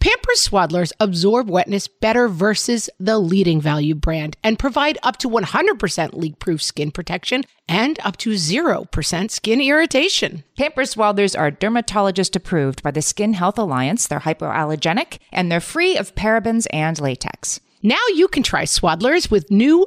Pampers Swaddlers absorb wetness better versus the leading value brand and provide up to 100% leak proof skin protection and up to 0% skin irritation. Pampers Swaddlers are dermatologist approved by the Skin Health Alliance. They're hypoallergenic and they're free of parabens and latex. Now you can try Swaddlers with new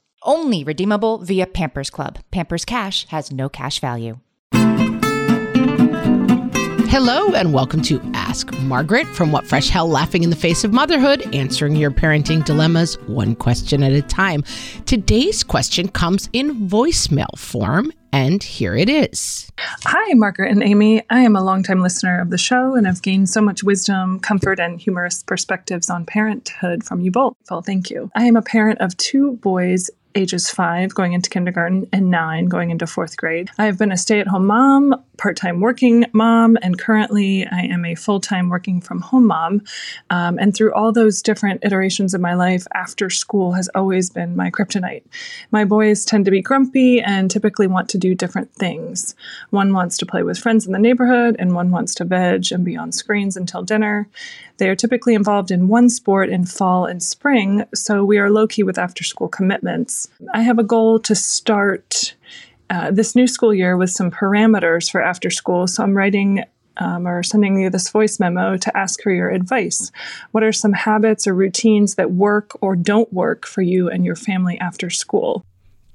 Only redeemable via Pampers Club. Pampers Cash has no cash value. Hello, and welcome to Ask Margaret from What Fresh Hell Laughing in the Face of Motherhood, answering your parenting dilemmas one question at a time. Today's question comes in voicemail form, and here it is. Hi, Margaret and Amy. I am a longtime listener of the show and have gained so much wisdom, comfort, and humorous perspectives on parenthood from you both. Well, thank you. I am a parent of two boys ages five going into kindergarten and nine going into fourth grade. I have been a stay at home mom, part time working mom, and currently I am a full time working from home mom. Um, and through all those different iterations of my life, after school has always been my kryptonite. My boys tend to be grumpy and typically want to do different things. One wants to play with friends in the neighborhood, and one wants to veg and be on screens until dinner. They are typically involved in one sport in fall and spring, so we are low key with after school commitments. I have a goal to start uh, this new school year with some parameters for after school, so I'm writing um, or sending you this voice memo to ask for your advice. What are some habits or routines that work or don't work for you and your family after school?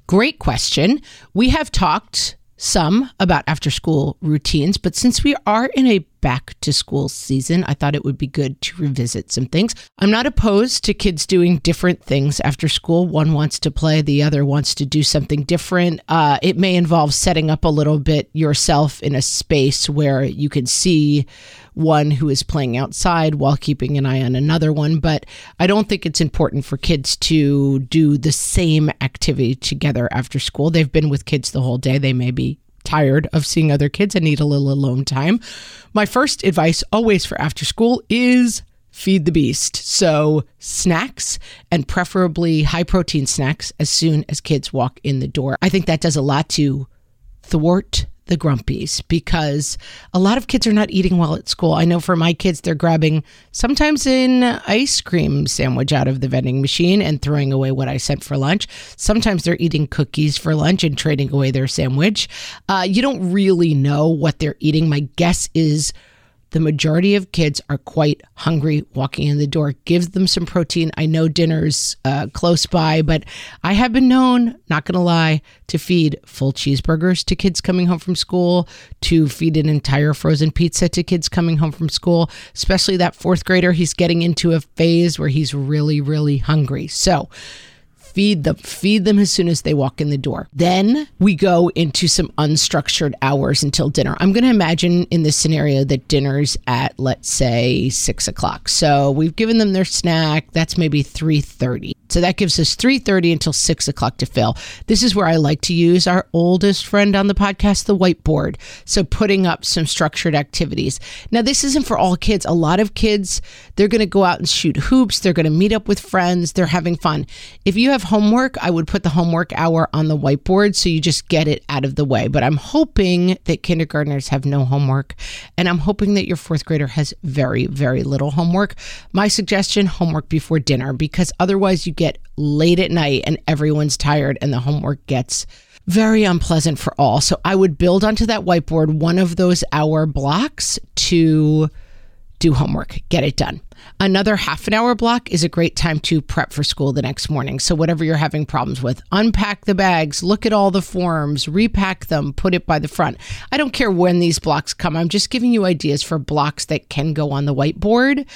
Great question. We have talked some about after school routines, but since we are in a back to school season, I thought it would be good to revisit some things. I'm not opposed to kids doing different things after school. One wants to play, the other wants to do something different. Uh, it may involve setting up a little bit yourself in a space where you can see one who is playing outside while keeping an eye on another one. But I don't think it's important for kids to do the same activity together after school. They've been with kids the whole day. They may be tired of seeing other kids and need a little alone time. My first advice always for after school is feed the beast. So, snacks and preferably high protein snacks as soon as kids walk in the door. I think that does a lot to thwart the grumpies because a lot of kids are not eating well at school. I know for my kids, they're grabbing sometimes an ice cream sandwich out of the vending machine and throwing away what I sent for lunch. Sometimes they're eating cookies for lunch and trading away their sandwich. Uh, you don't really know what they're eating. My guess is the majority of kids are quite hungry walking in the door. Give them some protein. I know dinner's uh, close by, but I have been known, not going to lie, to feed full cheeseburgers to kids coming home from school, to feed an entire frozen pizza to kids coming home from school, especially that fourth grader. He's getting into a phase where he's really, really hungry. So, feed them, feed them as soon as they walk in the door. Then we go into some unstructured hours until dinner. I'm going to imagine in this scenario that dinner's at, let's say, six o'clock. So we've given them their snack. That's maybe 3.30. So that gives us 3:30 until 6 o'clock to fill. This is where I like to use our oldest friend on the podcast, the whiteboard. So putting up some structured activities. Now this isn't for all kids. A lot of kids, they're going to go out and shoot hoops, they're going to meet up with friends, they're having fun. If you have homework, I would put the homework hour on the whiteboard so you just get it out of the way. But I'm hoping that kindergartners have no homework and I'm hoping that your 4th grader has very very little homework. My suggestion, homework before dinner because otherwise you get late at night and everyone's tired and the homework gets very unpleasant for all. So I would build onto that whiteboard one of those hour blocks to do homework, get it done. Another half an hour block is a great time to prep for school the next morning. So, whatever you're having problems with, unpack the bags, look at all the forms, repack them, put it by the front. I don't care when these blocks come. I'm just giving you ideas for blocks that can go on the whiteboard.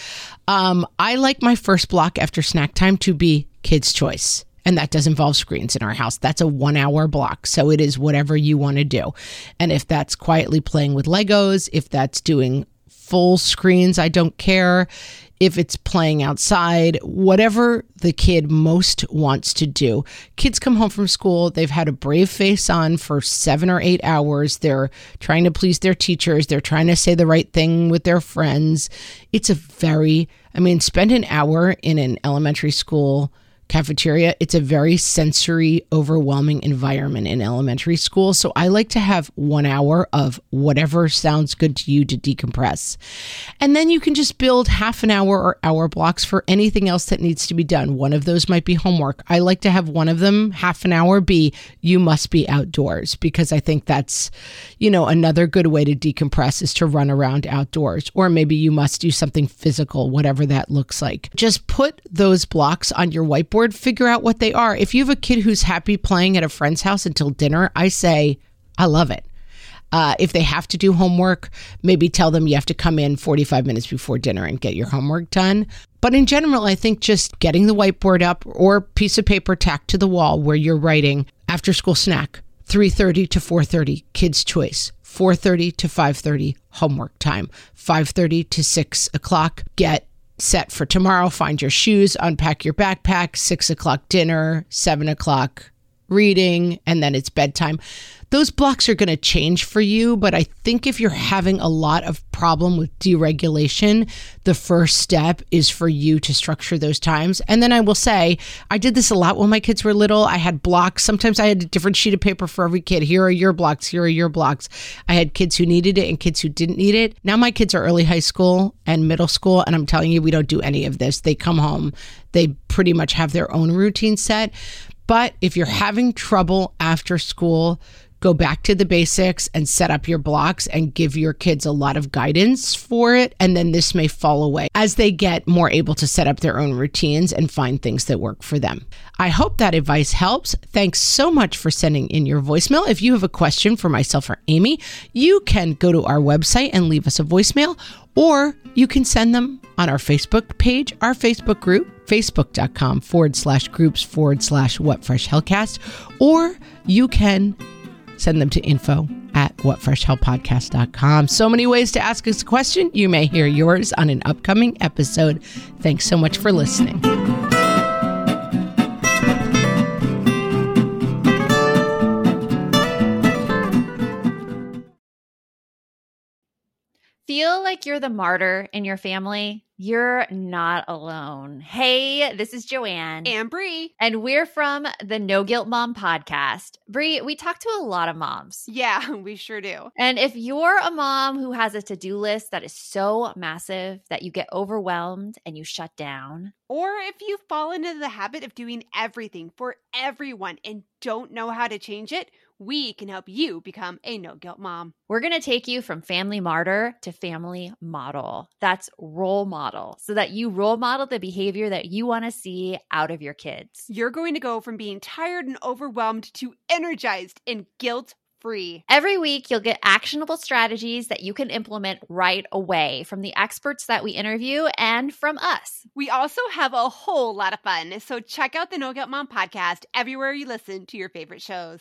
Um, I like my first block after snack time to be kids' choice. And that does involve screens in our house. That's a one hour block. So it is whatever you want to do. And if that's quietly playing with Legos, if that's doing full screens, I don't care if it's playing outside, whatever the kid most wants to do. Kids come home from school, they've had a brave face on for seven or eight hours. They're trying to please their teachers, they're trying to say the right thing with their friends. It's a very, I mean, spend an hour in an elementary school cafeteria, it's a very sensory, overwhelming environment in elementary school. So I like to have one hour of whatever sounds good to you to decompress. And then you can just build half an hour or hour blocks for anything else that needs to be done. One of those might be homework. I like to have one of them, half an hour, be you must be outdoors because I think that's, you know, another good way to decompress is to run around outdoors. Or maybe you must do something physical, whatever that looks like. Just put those blocks on your whiteboard figure out what they are. If you have a kid who's happy playing at a friend's house until dinner, I say, I love it. Uh, if they have to do homework, maybe tell them you have to come in 45 minutes before dinner and get your homework done. But in general, I think just getting the whiteboard up or piece of paper tacked to the wall where you're writing after school snack, 3:30 to 4:30, kids' choice. 4:30 to 5:30 homework time 5:30 to 6 o'clock get set for tomorrow. Find your shoes, unpack your backpack, six o'clock dinner, seven o'clock reading, and then it's bedtime those blocks are going to change for you. But I think if you're having a lot of problem with dysregulation, the first step is for you to structure those times. And then I will say, I did this a lot when my kids were little. I had blocks. Sometimes I had a different sheet of paper for every kid. Here are your blocks. Here are your blocks. I had kids who needed it and kids who didn't need it. Now my kids are early high school and middle school. And I'm telling you, we don't do any of this. They come home, they pretty much have their own routine set. But if you're having trouble after school, go back to the basics and set up your blocks and give your kids a lot of guidance for it. And then this may fall away as they get more able to set up their own routines and find things that work for them. I hope that advice helps. Thanks so much for sending in your voicemail. If you have a question for myself or Amy, you can go to our website and leave us a voicemail, or you can send them on our Facebook page, our Facebook group, facebook.com forward slash groups forward slash what fresh hellcast, or you can send them to info at whatfreshhellpodcast.com. So many ways to ask us a question. You may hear yours on an upcoming episode. Thanks so much for listening. Feel like you're the martyr in your family? You're not alone. Hey, this is Joanne and Brie, and we're from the No Guilt Mom podcast. Brie, we talk to a lot of moms. Yeah, we sure do. And if you're a mom who has a to-do list that is so massive that you get overwhelmed and you shut down, or if you fall into the habit of doing everything for everyone and don't know how to change it, we can help you become a no guilt mom. We're going to take you from family martyr to family model. That's role model, so that you role model the behavior that you want to see out of your kids. You're going to go from being tired and overwhelmed to energized and guilt free. Every week, you'll get actionable strategies that you can implement right away from the experts that we interview and from us. We also have a whole lot of fun, so check out the No Guilt Mom podcast everywhere you listen to your favorite shows.